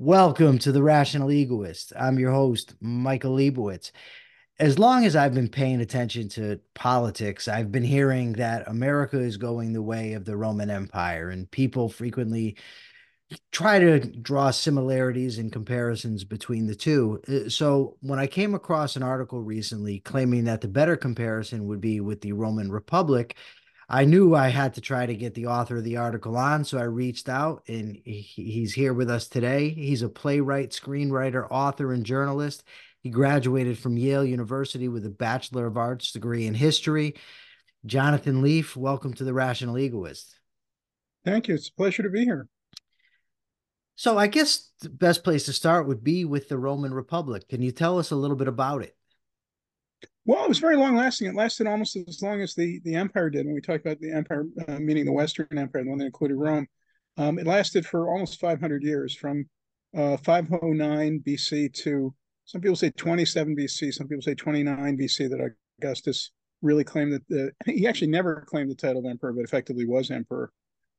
Welcome to The Rational Egoist. I'm your host, Michael Liebowitz. As long as I've been paying attention to politics, I've been hearing that America is going the way of the Roman Empire, and people frequently try to draw similarities and comparisons between the two. Uh, so, when I came across an article recently claiming that the better comparison would be with the Roman Republic, I knew I had to try to get the author of the article on, so I reached out and he's here with us today. He's a playwright, screenwriter, author, and journalist. He graduated from Yale University with a Bachelor of Arts degree in history. Jonathan Leaf, welcome to the Rational Egoist. Thank you. It's a pleasure to be here. So, I guess the best place to start would be with the Roman Republic. Can you tell us a little bit about it? Well, it was very long lasting. It lasted almost as long as the, the empire did. When we talk about the empire, uh, meaning the Western Empire, the one that included Rome, um, it lasted for almost 500 years, from uh, 509 BC to some people say 27 BC, some people say 29 BC. That Augustus really claimed that the, he actually never claimed the title of emperor, but effectively was emperor.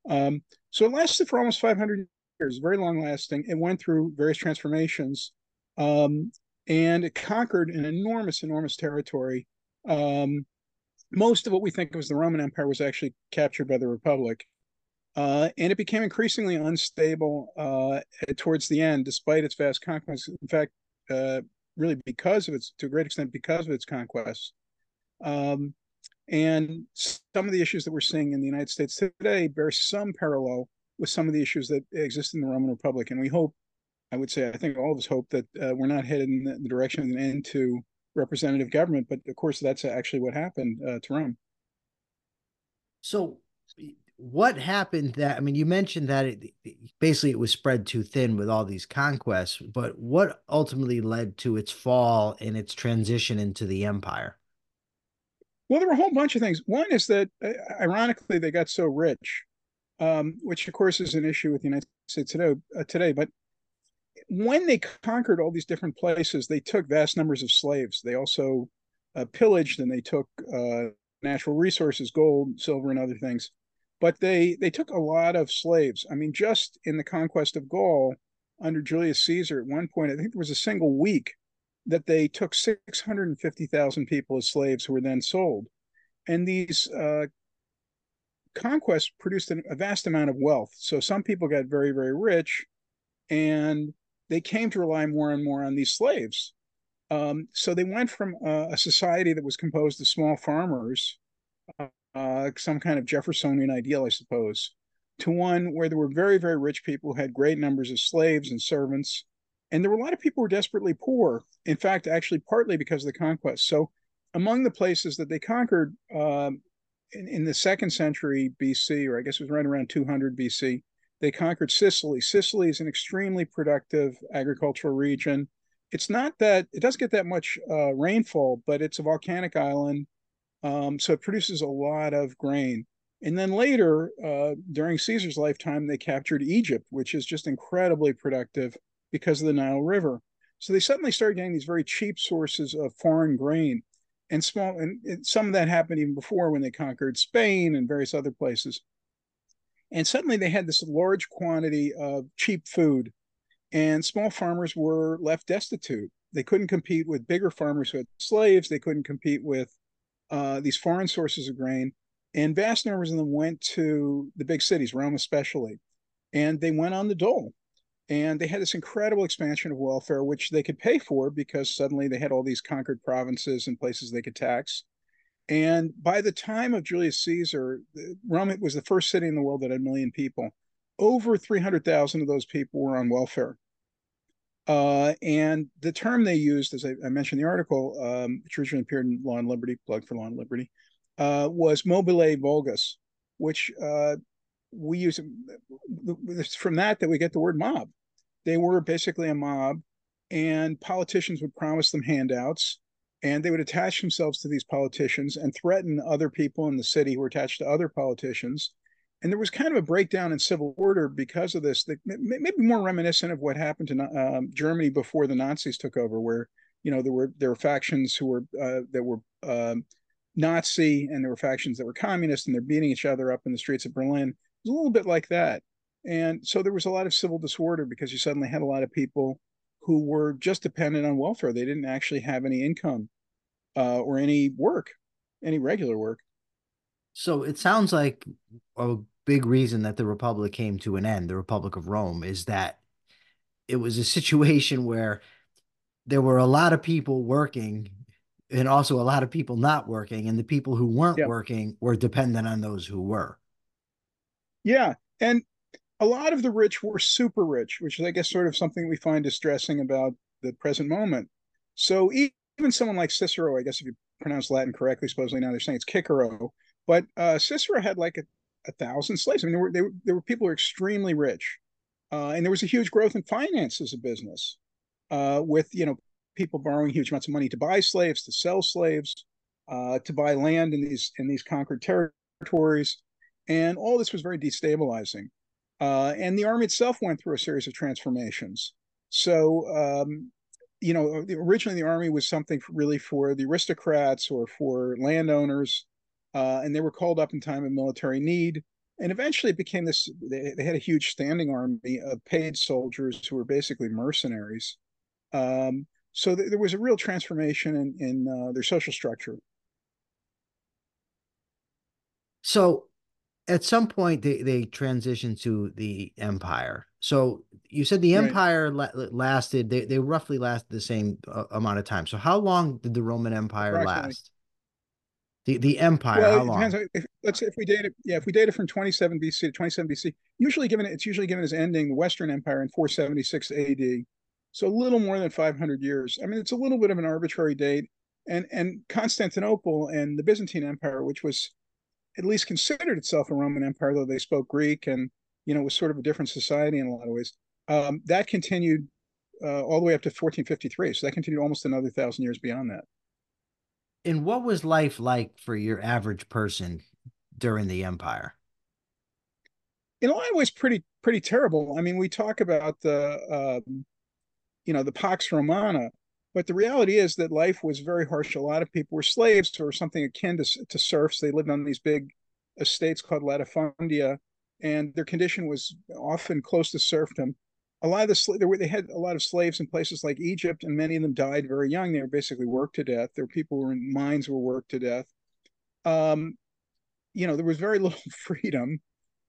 Um, so it lasted for almost 500 years, very long lasting. It went through various transformations. Um, and it conquered an enormous, enormous territory. Um, most of what we think of as the Roman Empire was actually captured by the Republic. Uh, and it became increasingly unstable uh, towards the end, despite its vast conquests. In fact, uh, really because of its, to a great extent, because of its conquests. Um, and some of the issues that we're seeing in the United States today bear some parallel with some of the issues that exist in the Roman Republic. And we hope I would say I think all of us hope that uh, we're not headed in the direction of an end to representative government, but of course that's actually what happened uh, to Rome. So, what happened? That I mean, you mentioned that it, basically it was spread too thin with all these conquests, but what ultimately led to its fall and its transition into the empire? Well, there were a whole bunch of things. One is that, uh, ironically, they got so rich, um, which of course is an issue with the United States today. Uh, today, but when they conquered all these different places, they took vast numbers of slaves. They also uh, pillaged and they took uh, natural resources, gold, silver, and other things. But they they took a lot of slaves. I mean, just in the conquest of Gaul under Julius Caesar, at one point, I think there was a single week that they took 650,000 people as slaves who were then sold. And these uh, conquests produced a vast amount of wealth. So some people got very, very rich, and they came to rely more and more on these slaves. Um, so they went from uh, a society that was composed of small farmers, uh, some kind of Jeffersonian ideal, I suppose, to one where there were very, very rich people who had great numbers of slaves and servants. And there were a lot of people who were desperately poor. In fact, actually, partly because of the conquest. So, among the places that they conquered um, in, in the second century BC, or I guess it was right around 200 BC, they conquered Sicily. Sicily is an extremely productive agricultural region. It's not that it doesn't get that much uh, rainfall, but it's a volcanic island, um, so it produces a lot of grain. And then later, uh, during Caesar's lifetime, they captured Egypt, which is just incredibly productive because of the Nile River. So they suddenly started getting these very cheap sources of foreign grain, and small. And some of that happened even before when they conquered Spain and various other places. And suddenly they had this large quantity of cheap food, and small farmers were left destitute. They couldn't compete with bigger farmers who had slaves. They couldn't compete with uh, these foreign sources of grain. And vast numbers of them went to the big cities, Rome especially, and they went on the dole. And they had this incredible expansion of welfare, which they could pay for because suddenly they had all these conquered provinces and places they could tax. And by the time of Julius Caesar, Rome was the first city in the world that had a million people. Over 300,000 of those people were on welfare. Uh, and the term they used, as I, I mentioned in the article, um, which originally appeared in Law and Liberty, plug for Law and Liberty, uh, was mobile vulgus, which uh, we use from that that we get the word mob. They were basically a mob, and politicians would promise them handouts and they would attach themselves to these politicians and threaten other people in the city who were attached to other politicians. And there was kind of a breakdown in civil order because of this, that maybe more reminiscent of what happened to um, Germany before the Nazis took over, where you know there were there were factions who were uh, that were um, Nazi and there were factions that were communist, and they're beating each other up in the streets of Berlin. It was a little bit like that. And so there was a lot of civil disorder because you suddenly had a lot of people who were just dependent on welfare. They didn't actually have any income uh, or any work, any regular work. So it sounds like a big reason that the Republic came to an end, the Republic of Rome, is that it was a situation where there were a lot of people working and also a lot of people not working, and the people who weren't working were dependent on those who were. Yeah. And a lot of the rich were super rich, which is, I guess, sort of something we find distressing about the present moment. So even someone like Cicero, I guess if you pronounce Latin correctly, supposedly now they're saying it's Cicero, but uh, Cicero had like a, a, thousand slaves. I mean, there were, there were, people who were extremely rich, uh, and there was a huge growth in finance as a business, uh, with you know people borrowing huge amounts of money to buy slaves, to sell slaves, uh, to buy land in these in these conquered territories, and all this was very destabilizing. Uh, and the army itself went through a series of transformations. So, um, you know, originally the army was something really for the aristocrats or for landowners, uh, and they were called up in time of military need. And eventually it became this, they, they had a huge standing army of paid soldiers who were basically mercenaries. Um, so th- there was a real transformation in, in uh, their social structure. So at some point they they transitioned to the empire. So you said the empire right. la- lasted they they roughly lasted the same uh, amount of time. So how long did the Roman Empire last? The the empire well, how long? Depends if, let's say if we date it yeah, if we date it from 27 BC to 27 BC, usually given it's usually given as ending the Western Empire in 476 AD. So a little more than 500 years. I mean, it's a little bit of an arbitrary date. And and Constantinople and the Byzantine Empire, which was at least considered itself a Roman Empire, though they spoke Greek and you know was sort of a different society in a lot of ways. Um, that continued uh, all the way up to 1453, so that continued almost another thousand years beyond that. And what was life like for your average person during the empire? In a lot of ways, pretty pretty terrible. I mean, we talk about the um, you know the Pax Romana, but the reality is that life was very harsh. A lot of people were slaves or something akin to, to serfs. They lived on these big estates called latifundia, and their condition was often close to serfdom. A lot of the were, they had a lot of slaves in places like Egypt, and many of them died very young. They were basically worked to death. Were people were in mines were worked to death. Um, you know, there was very little freedom.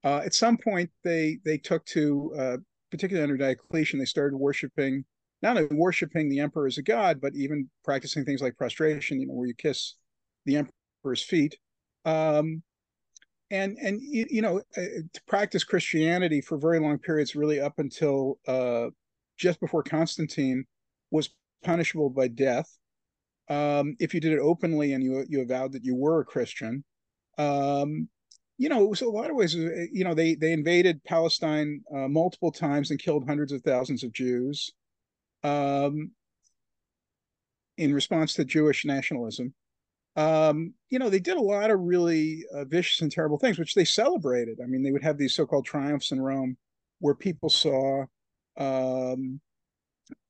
Uh, at some point, they they took to, uh, particularly under Diocletian, they started worshiping not only worshiping the emperor as a god, but even practicing things like prostration, you know, where you kiss the emperor's feet. Um, and and you, know uh, to practice Christianity for very long periods, really up until uh, just before Constantine, was punishable by death. Um, if you did it openly and you you avowed that you were a Christian, um, you know, it was a lot of ways. Uh, you know, they they invaded Palestine uh, multiple times and killed hundreds of thousands of Jews um, in response to Jewish nationalism. Um, you know, they did a lot of really uh, vicious and terrible things, which they celebrated. I mean, they would have these so-called triumphs in Rome, where people saw um,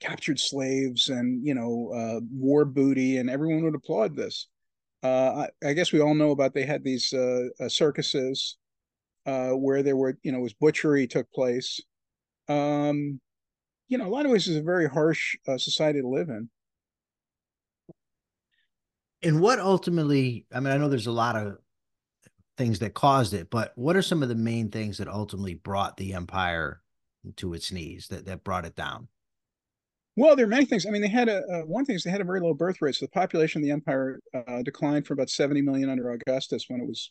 captured slaves and you know uh, war booty, and everyone would applaud this. Uh, I, I, guess we all know about they had these uh, uh circuses uh, where there were you know was butchery took place. Um, you know, a lot of ways is a very harsh uh, society to live in. And what ultimately, I mean, I know there's a lot of things that caused it, but what are some of the main things that ultimately brought the empire to its knees, that, that brought it down? Well, there are many things. I mean, they had a, uh, one thing is they had a very low birth rate. So the population of the empire uh, declined from about 70 million under Augustus when it was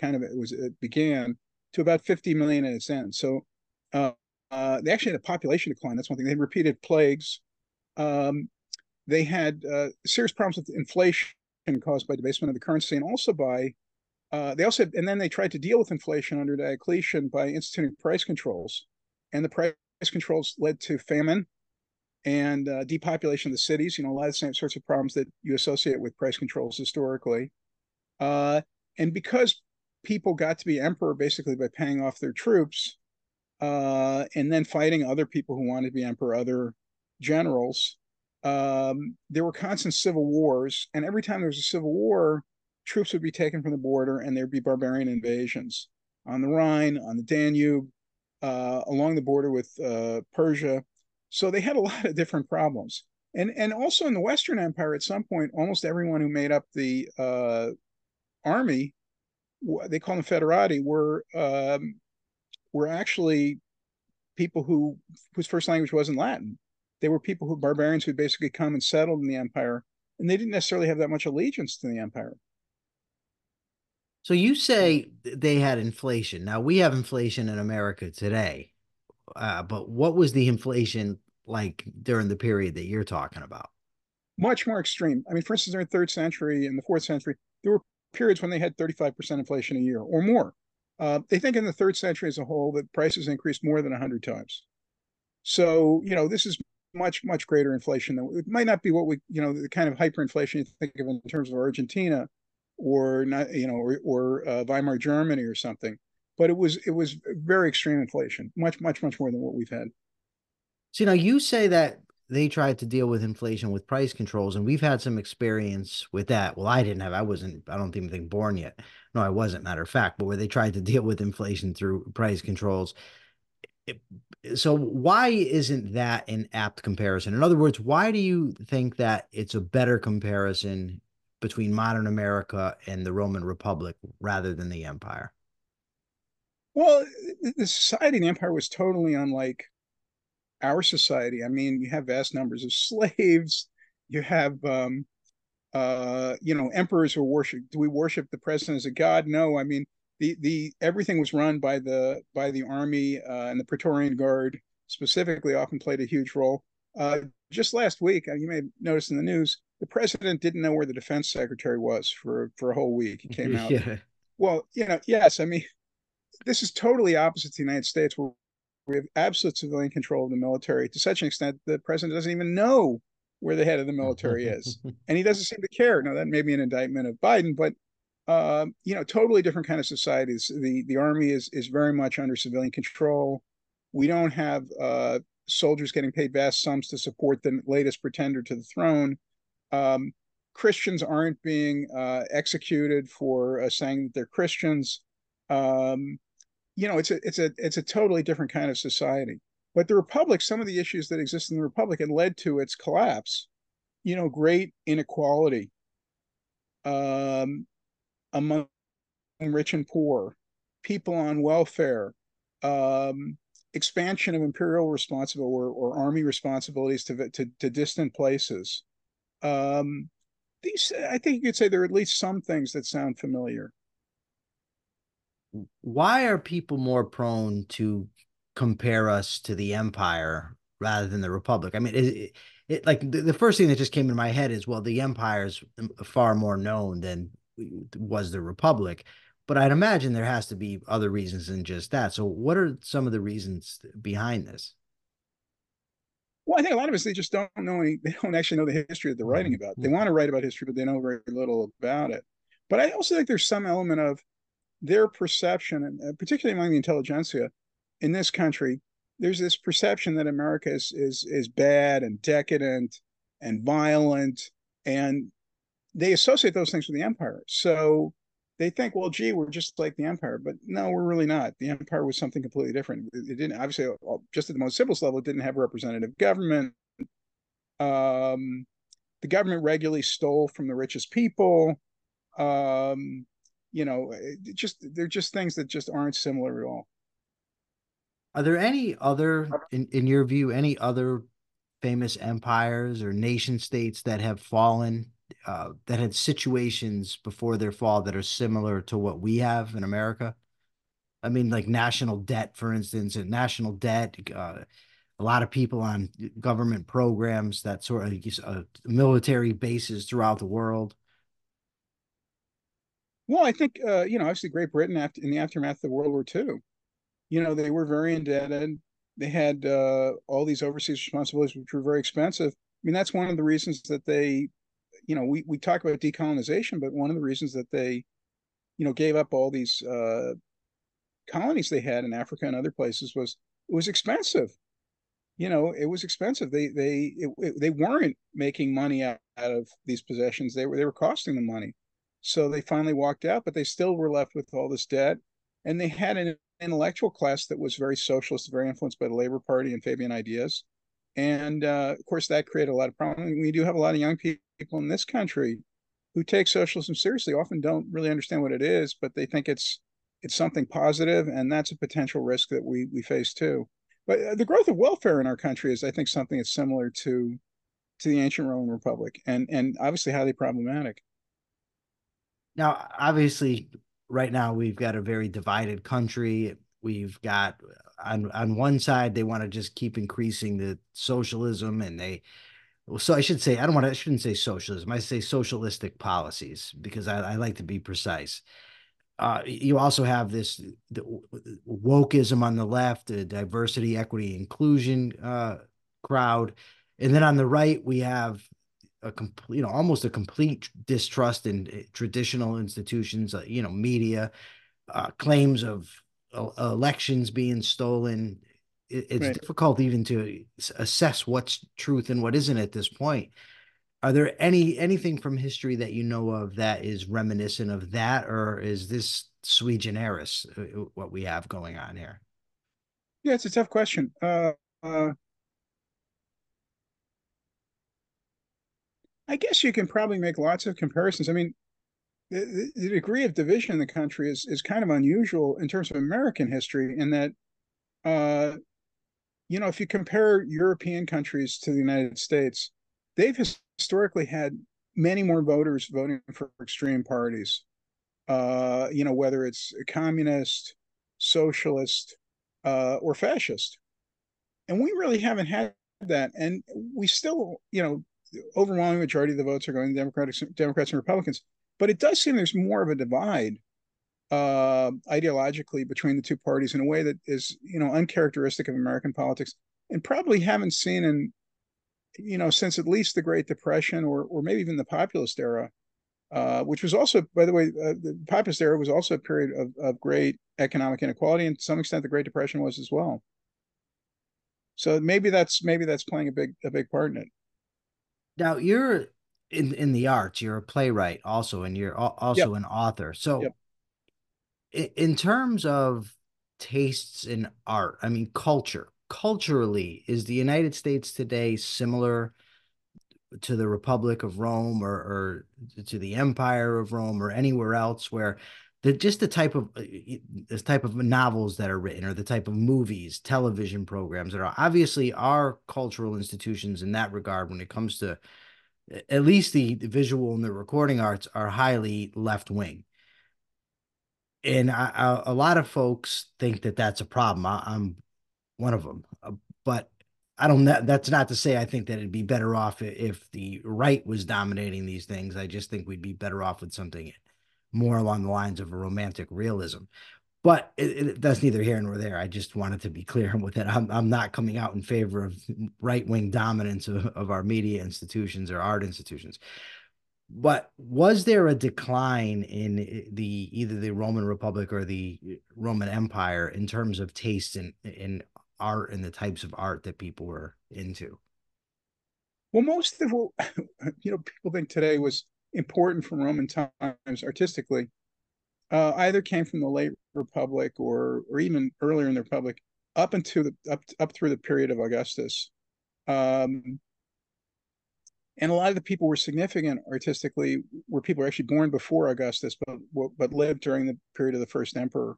kind of, it was, it began to about 50 million at its end. So, uh, uh, they actually had a population decline. That's one thing. They had repeated plagues. Um, they had uh, serious problems with inflation caused by debasement of the currency, and also by uh, they also had, and then they tried to deal with inflation under Diocletian by instituting price controls, and the price controls led to famine and uh, depopulation of the cities. You know, a lot of the same sorts of problems that you associate with price controls historically. Uh, and because people got to be emperor basically by paying off their troops, uh, and then fighting other people who wanted to be emperor, other generals. Um, there were constant civil wars, and every time there was a civil war, troops would be taken from the border, and there'd be barbarian invasions on the Rhine, on the Danube, uh, along the border with uh, Persia. So they had a lot of different problems. And, and also in the Western Empire, at some point, almost everyone who made up the uh, army, they call them federati, were um, were actually people who whose first language wasn't Latin. They were people who barbarians who basically come and settled in the empire, and they didn't necessarily have that much allegiance to the empire. So you say they had inflation. Now we have inflation in America today, uh, but what was the inflation like during the period that you're talking about? Much more extreme. I mean, for instance, during the third century and the fourth century, there were periods when they had 35% inflation a year or more. Uh, they think in the third century as a whole that prices increased more than 100 times. So, you know, this is much, much greater inflation. Than, it might not be what we, you know, the kind of hyperinflation you think of in terms of Argentina or not, you know, or, or uh, Weimar Germany or something. But it was it was very extreme inflation, much, much, much more than what we've had. So now you say that they tried to deal with inflation with price controls, and we've had some experience with that. Well, I didn't have, I wasn't, I don't even think born yet. No, I wasn't, matter of fact, but where they tried to deal with inflation through price controls. It, so why isn't that an apt comparison? In other words, why do you think that it's a better comparison between modern America and the Roman Republic rather than the empire? Well, the society in the empire was totally unlike our society. I mean, you have vast numbers of slaves. You have, um, uh, you know, emperors who worship. Do we worship the president as a god? No. I mean, the the everything was run by the by the army uh, and the Praetorian Guard specifically often played a huge role. Uh, just last week, uh, you may have noticed in the news, the president didn't know where the defense secretary was for for a whole week. He came out. yeah. Well, you know, yes. I mean, this is totally opposite to the United States, where we have absolute civilian control of the military to such an extent the president doesn't even know where the head of the military is, and he doesn't seem to care. Now that may be an indictment of Biden, but uh, you know, totally different kind of societies. The the army is is very much under civilian control. We don't have uh, soldiers getting paid vast sums to support the latest pretender to the throne. Um, Christians aren't being uh, executed for uh, saying that they're Christians. Um, you know, it's a it's a it's a totally different kind of society. But the republic, some of the issues that exist in the republic and led to its collapse, you know, great inequality um, among rich and poor, people on welfare, um, expansion of imperial responsibility or, or army responsibilities to, to, to distant places. Um, these, I think you could say there are at least some things that sound familiar why are people more prone to compare us to the empire rather than the republic? I mean, it, it like the, the first thing that just came in my head is well, the empire is far more known than was the republic. But I'd imagine there has to be other reasons than just that. So, what are some of the reasons behind this? Well, I think a lot of us they just don't know any. They don't actually know the history that they're writing mm-hmm. about. They want to write about history, but they know very little about it. But I also think there's some element of their perception, and uh, particularly among the intelligentsia in this country, there's this perception that America is is is bad and decadent and violent, and they associate those things with the empire. So they think, well, gee, we're just like the empire, but no, we're really not. The empire was something completely different. It didn't obviously just at the most simplest level, it didn't have a representative government. Um, the government regularly stole from the richest people. Um, you know, just they're just things that just aren't similar at all. Are there any other, in, in your view, any other famous empires or nation states that have fallen, uh, that had situations before their fall that are similar to what we have in America? I mean, like national debt, for instance, and national debt, uh, a lot of people on government programs that sort of uh, military bases throughout the world. Well, I think uh, you know, obviously Great Britain after in the aftermath of World War II, you know, they were very indebted. They had uh, all these overseas responsibilities, which were very expensive. I mean, that's one of the reasons that they, you know, we we talk about decolonization, but one of the reasons that they, you know, gave up all these uh, colonies they had in Africa and other places was it was expensive. You know, it was expensive. They they it, it, they weren't making money out, out of these possessions. They were they were costing them money. So they finally walked out, but they still were left with all this debt. and they had an intellectual class that was very socialist, very influenced by the Labor Party and Fabian ideas. And uh, of course, that created a lot of problems. We do have a lot of young people in this country who take socialism seriously, often don't really understand what it is, but they think it's it's something positive, and that's a potential risk that we we face too. But uh, the growth of welfare in our country is, I think, something that's similar to to the ancient Roman Republic, and and obviously highly problematic. Now, obviously, right now we've got a very divided country. We've got on on one side they want to just keep increasing the socialism, and they so I should say I don't want to I shouldn't say socialism. I say socialistic policies because I, I like to be precise. Uh, you also have this wokeism on the left, the diversity, equity, inclusion uh, crowd, and then on the right we have a complete, you know, almost a complete distrust in eh, traditional institutions, uh, you know, media, uh, claims of uh, elections being stolen. It, it's right. difficult even to assess what's truth and what isn't at this point. Are there any anything from history that you know of that is reminiscent of that, or is this sui generis uh, what we have going on here? Yeah, it's a tough question. Uh, uh, I guess you can probably make lots of comparisons. I mean, the, the, degree of division in the country is is kind of unusual in terms of American history, in that, uh, you know, if you compare European countries to the United States, they've historically had many more voters voting for extreme parties. Uh, you know, whether it's communist, socialist, uh, or fascist, and we really haven't had that, and we still, you know, overwhelming majority of the votes are going to Democratic Democrats and Republicans. But it does seem there's more of a divide uh, ideologically between the two parties in a way that is, you know, uncharacteristic of American politics, and probably haven't seen in, you know, since at least the Great Depression or or maybe even the populist era, uh, which was also, by the way, uh, the populist era was also a period of, of great economic inequality, and to some extent, the Great Depression was as well. So maybe that's maybe that's playing a big a big part in it. Now you're in in the arts. You're a playwright also, and you're also yep. an author. So, yep. in, in terms of tastes in art, I mean culture. Culturally, is the United States today similar to the Republic of Rome or, or to the Empire of Rome or anywhere else where the just the type of uh, this type of novels that are written or the type of movies television programs that are obviously our cultural institutions in that regard when it comes to at least the, the visual and the recording arts are highly left wing and I, I, a lot of folks think that that's a problem I, am one of them uh, but I don't. That's not to say I think that it'd be better off if the right was dominating these things. I just think we'd be better off with something more along the lines of a romantic realism. But it, it, that's neither here nor there. I just wanted to be clear with it. I'm, I'm not coming out in favor of right wing dominance of, of our media institutions or art institutions. But was there a decline in eh, the either the Roman Republic or the Roman Empire in terms of taste in, in art and the types of art that people were into? Well, most of what you know people think today was important from Roman times artistically uh, either came from the late Republic or or even earlier in the Republic up into the up up through the period of Augustus. Um, and a lot of the people were significant artistically were people were actually born before Augustus, but but lived during the period of the first emperor.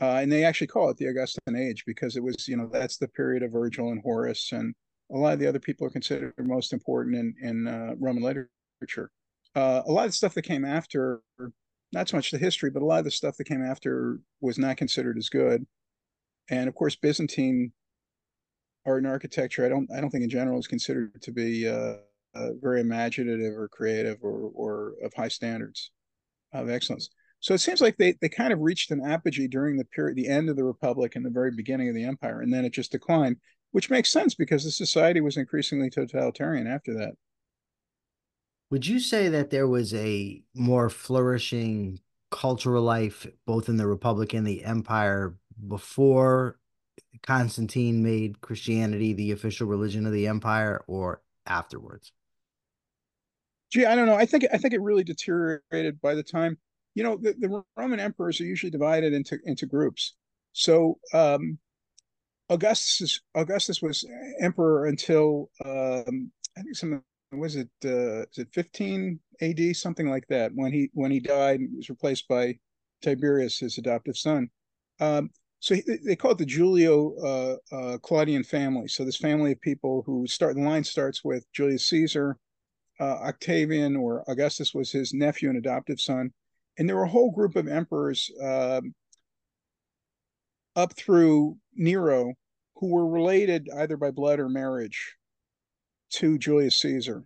Uh, and they actually call it the Augustan age because it was, you know, that's the period of Virgil and Horace, and a lot of the other people are considered most important in in uh, Roman literature uh, a lot of the stuff that came after, not so much the history, but a lot of the stuff that came after was not considered as good. And of course, Byzantine art and architecture, I don't, I don't think in general is considered to be uh, uh, very imaginative or creative or, or of high standards of excellence. So it seems like they, they kind of reached an apogee during the period, the end of the Republic and the very beginning of the empire, and then it just declined, which makes sense because the society was increasingly totalitarian after that. Would you say that there was a more flourishing cultural life both in the Republic and the Empire before Constantine made Christianity the official religion of the empire or afterwards? Gee, I don't know. I think I think it really deteriorated by the time you know, the, the Roman emperors are usually divided into into groups. So um, Augustus Augustus was emperor until um, I think some was it uh, is it 15 AD something like that when he when he died and was replaced by Tiberius his adoptive son. Um, so he, they call it the Julio uh, uh, Claudian family. So this family of people who start the line starts with Julius Caesar, uh, Octavian or Augustus was his nephew and adoptive son, and there were a whole group of emperors um, up through Nero who were related either by blood or marriage to Julius Caesar.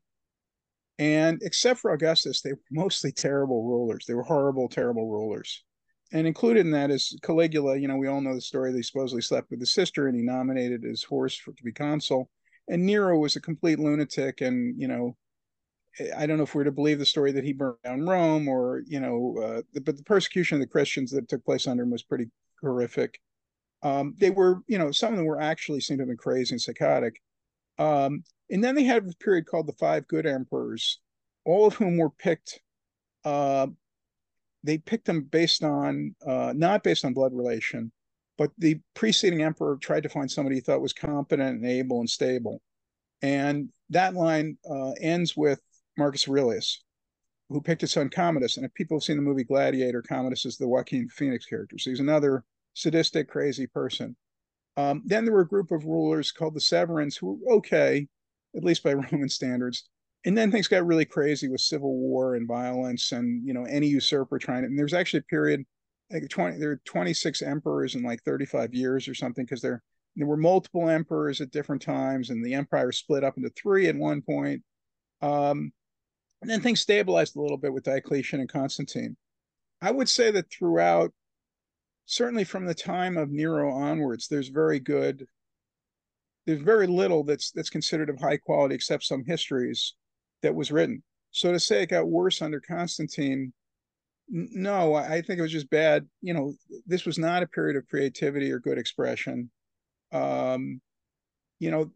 And except for Augustus, they were mostly terrible rulers. They were horrible, terrible rulers. And included in that is Caligula. You know, we all know the story he supposedly slept with his sister and he nominated his horse for, to be consul. And Nero was a complete lunatic and, you know, I don't know if we're to believe the story that he burned down Rome or, you know, uh, but the persecution of the Christians that took place under him was pretty horrific. Um, they were, you know, some of them were actually seemed to have been crazy and psychotic. Um, and then they had a period called the Five Good Emperors, all of whom were picked. Uh, they picked them based on uh, not based on blood relation, but the preceding emperor tried to find somebody he thought was competent and able and stable. And that line uh, ends with Marcus Aurelius, who picked his son Commodus. And if people have seen the movie Gladiator, Commodus is the Joaquin Phoenix character. So he's another sadistic, crazy person. Um, then there were a group of rulers called the Severans who were okay, at least by Roman standards. And then things got really crazy with civil war and violence and, you know, any usurper trying to, and there's actually a period, like 20, there are 26 emperors in like 35 years or something, because there, there were multiple emperors at different times and the empire split up into three at one point. Um, and then things stabilized a little bit with Diocletian and Constantine. I would say that throughout certainly from the time of Nero onwards, there's very good. There's very little that's that's considered of high quality, except some histories that was written. So to say it got worse under Constantine, no, I think it was just bad. You know, this was not a period of creativity or good expression. Um, you know,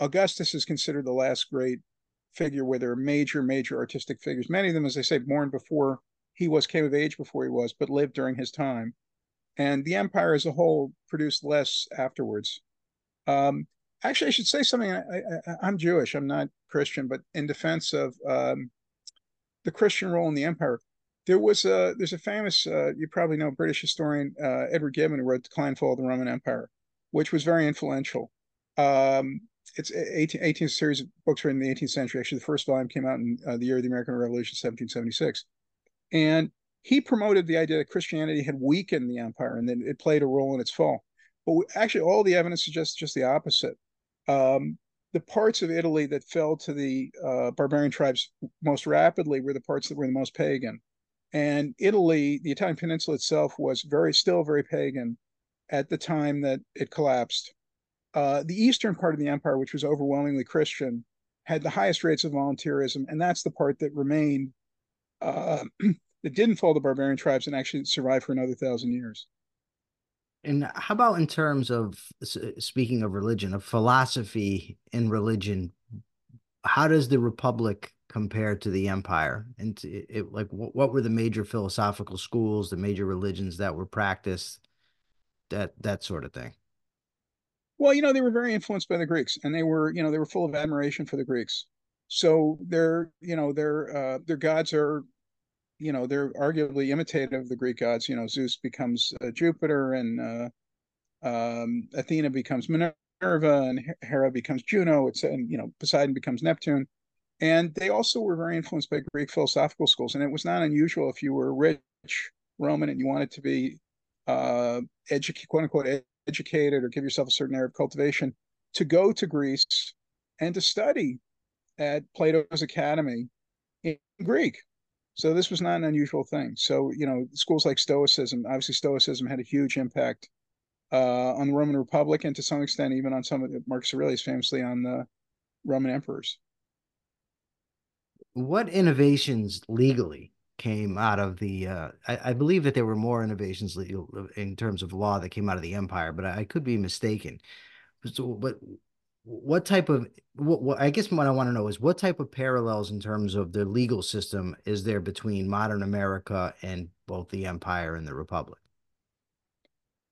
Augustus is considered the last great figure where there are major, major artistic figures. Many of them, as I say, born before he was, came of age before he was, but lived during his time and the empire as a whole produced less afterwards. Um, actually, I should say something. I, am Jewish. I'm not Christian, but in defense of um, the Christian role in the empire, there was a there's a famous uh, you probably know British historian uh, Edward Gibbon who wrote *The Decline Fall of the Roman Empire, which was very influential. Um, it's 18, 18th series of books written in the 18th century. Actually, the first volume came out in uh, the year of the American Revolution, 1776. And he promoted the idea that Christianity had weakened the empire and that it played a role in its fall. But we, actually, all the evidence suggests just the opposite. Um, the parts of Italy that fell to the uh, barbarian tribes most rapidly were the parts that were the most pagan. And Italy, the Italian peninsula itself, was very still very pagan at the time that it collapsed. Uh, the eastern part of the empire, which was overwhelmingly Christian, had the highest rates of volunteerism, and that's the part that remained uh, that didn't fall to barbarian tribes and actually survived for another thousand years. And how about in terms of speaking of religion, of philosophy in religion? How does the Republic compare to the Empire? And it, it, like, what were the major philosophical schools, the major religions that were practiced, that that sort of thing? Well, you know, they were very influenced by the Greeks, and they were, you know, they were full of admiration for the Greeks. So their, you know, their uh, their gods are you know they're arguably imitative of the Greek gods. You know, Zeus becomes uh, Jupiter, and uh, um, Athena becomes Minerva, and Hera becomes Juno. It's and you know Poseidon becomes Neptune, and they also were very influenced by Greek philosophical schools. And it was not unusual if you were rich Roman and you wanted to be uh, educated, quote unquote, educated, or give yourself a certain area of cultivation, to go to Greece and to study at Plato's Academy in Greek so this was not an unusual thing. So, you know, schools like Stoicism, obviously Stoicism had a huge impact uh, on the Roman Republic and to some extent even on some of the, Marcus Aurelius famously on the Roman emperors. What innovations legally came out of the uh, I, I, believe that there were more innovations legal in terms of law that came out of the empire, but I, I could be mistaken. So, but what type of what, what, I guess what I want to know is what type of parallels in terms of the legal system is there between modern America and both the empire and the republic?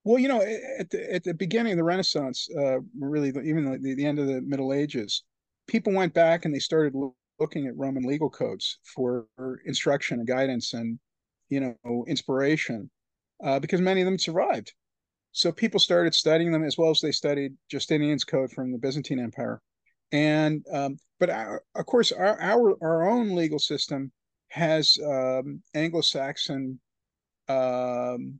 Well, you know, at the, at the beginning of the Renaissance, uh, really, even the, the end of the Middle Ages, people went back and they started looking at Roman legal codes for instruction and guidance and, you know, inspiration, uh, because many of them survived. So people started studying them as well as they studied Justinian's code from the Byzantine Empire. And um, but our, of course, our, our our own legal system has um, Anglo-Saxon. Um,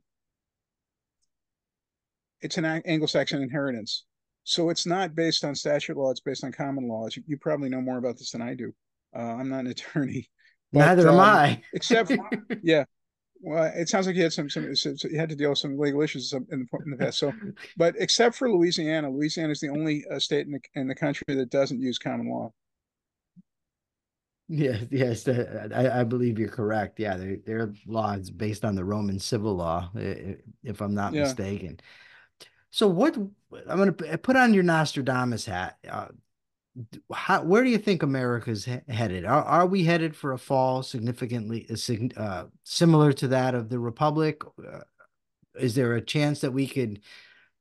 it's an Anglo-Saxon inheritance, so it's not based on statute law. It's based on common law. You, you probably know more about this than I do. Uh, I'm not an attorney. But, Neither am um, I. except, yeah, well, it sounds like you had some, some so you had to deal with some legal issues in the, in the past. So, but except for Louisiana, Louisiana is the only uh, state in the, in the country that doesn't use common law. Yes, yes, I, I believe you're correct. Yeah, their their law is based on the Roman civil law, if I'm not yeah. mistaken. So, what I'm going to put on your Nostradamus hat. Uh, how, where do you think America's he headed? Are, are we headed for a fall significantly uh, uh, similar to that of the Republic? Uh, is there a chance that we could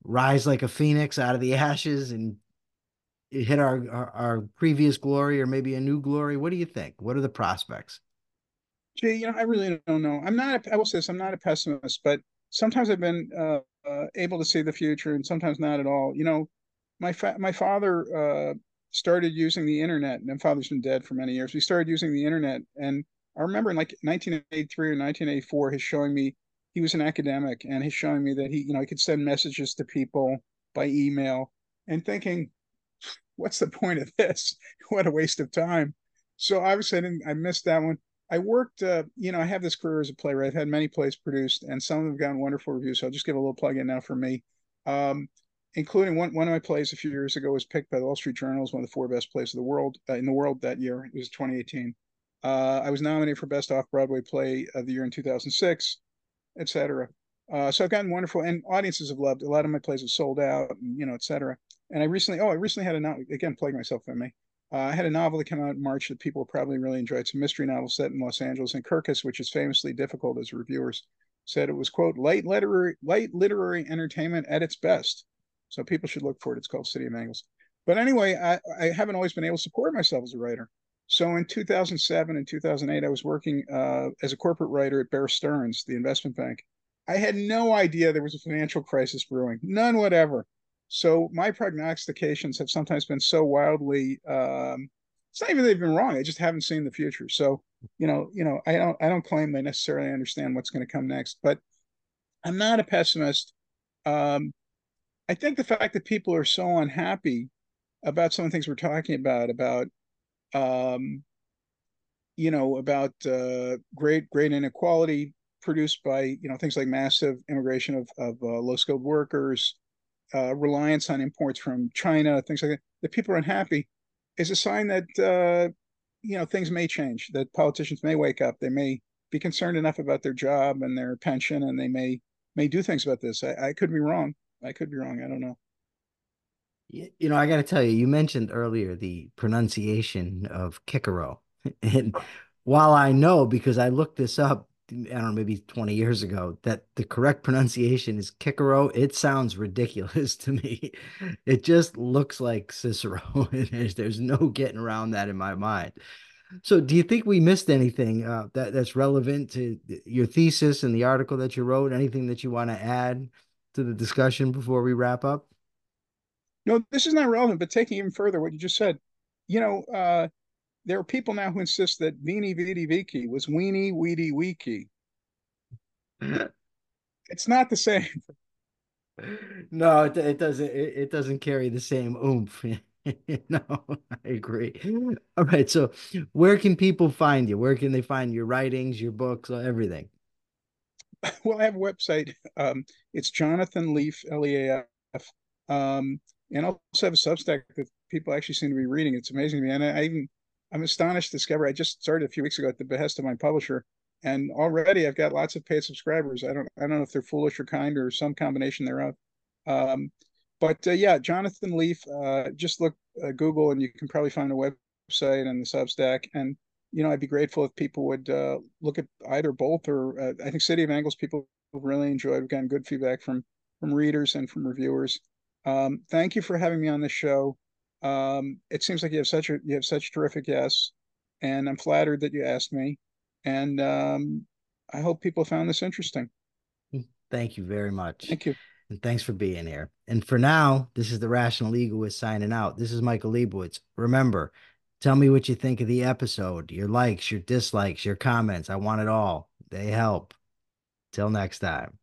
rise like a phoenix out of the ashes and hit our, our, our previous glory or maybe a new glory? What do you think? What are the prospects? Gee, you know, I really don't know. I'm not. A, I will say this. I'm not a pessimist, but sometimes I've been uh, uh, able to see the future, and sometimes not at all. You know, my fa- my father uh, started using the internet. And my father's been dead for many years. We started using the internet, and I remember in like 1983 or 1984, he's showing me he was an academic, and he's showing me that he, you know, he could send messages to people by email, and thinking, what's the point of this? what a waste of time. So obviously, I didn't. I missed that one. I worked, uh, you know, I have this career as a playwright. I've had many plays produced, and some of them have gotten wonderful reviews. So I'll just give a little plug in now for me. Um, including one, one of my plays a few years ago was picked by the Wall Street Journal as one of the four best plays of the world uh, in the world that year. It was 2018. Uh, I was nominated for Best Off Broadway Play of the Year in 2006, etc. Uh, so I've gotten wonderful, and audiences have loved. A lot of my plays have sold out, and, you know, etc. And I recently, oh, I recently had a novel again, plugging myself in me. Uh, I had a novel that came out in March that people probably really enjoyed. It's a mystery novel set in Los Angeles, and Kirkus, which is famously difficult as reviewers said, it was quote light literary light literary entertainment at its best. So people should look for it. It's called City of Angles. But anyway, I, I haven't always been able to support myself as a writer. So in 2007 and 2008, I was working uh, as a corporate writer at Bear Stearns, the investment bank. I had no idea there was a financial crisis brewing, none whatever. So my prognostications have sometimes been so wildly. Um, it's not even they've been wrong. I just haven't seen the future. So you know, you know, I don't, I don't claim they necessarily understand what's going to come next, but I'm not a pessimist. Um, I think the fact that people are so unhappy about some of the things we're talking about, about um, you know, about uh, great great inequality produced by you know things like massive immigration of of uh, low skilled workers, uh, reliance on imports from China, things like that. That people are unhappy is a sign that uh, you know things may change. That politicians may wake up. They may be concerned enough about their job and their pension, and they may may do things about this. I, I could be wrong. I could be wrong. I don't know. You know, I got to tell you, you mentioned earlier the pronunciation of Kikero. And while I know, because I looked this up, I don't know, maybe 20 years ago, that the correct pronunciation is Kikero, it sounds ridiculous to me. It just looks like Cicero. there's, there's no getting around that in my mind. So, do you think we missed anything uh, that that's relevant to your thesis and the article that you wrote? Anything that you want to add to the discussion before we wrap up? No, this is not relevant, but taking even further what you just said, you know, uh, there are people now who insist that Veni Vidi Vici was Weenie Weedy Weeky. it's not the same. No, it, it doesn't. It, it doesn't carry the same oomph. no, I agree. All right. So, where can people find you? Where can they find your writings, your books, everything? well, I have a website. Um, it's Jonathan Leaf, L E A F. Um, and I also have a Substack that people actually seem to be reading. It's amazing to me. And I, I even, I'm astonished to discover I just started a few weeks ago at the behest of my publisher. And already I've got lots of paid subscribers. I don't, I don't know if they're foolish or kind or some combination thereof. Um, but uh, yeah, Jonathan Leaf, uh, just look uh, Google and you can probably find a website and the Substack. And you know, I'd be grateful if people would uh, look at either both or uh, I think City of Angles people really enjoyed. We've gotten good feedback from from readers and from reviewers. Um, thank you for having me on the show. Um, it seems like you have such a you have such terrific guests, and I'm flattered that you asked me. And um, I hope people found this interesting. Thank you very much. Thank you. And thanks for being here. And for now, this is the Rational Egoist signing out. This is Michael Liebowitz. Remember, tell me what you think of the episode, your likes, your dislikes, your comments. I want it all. They help. Till next time.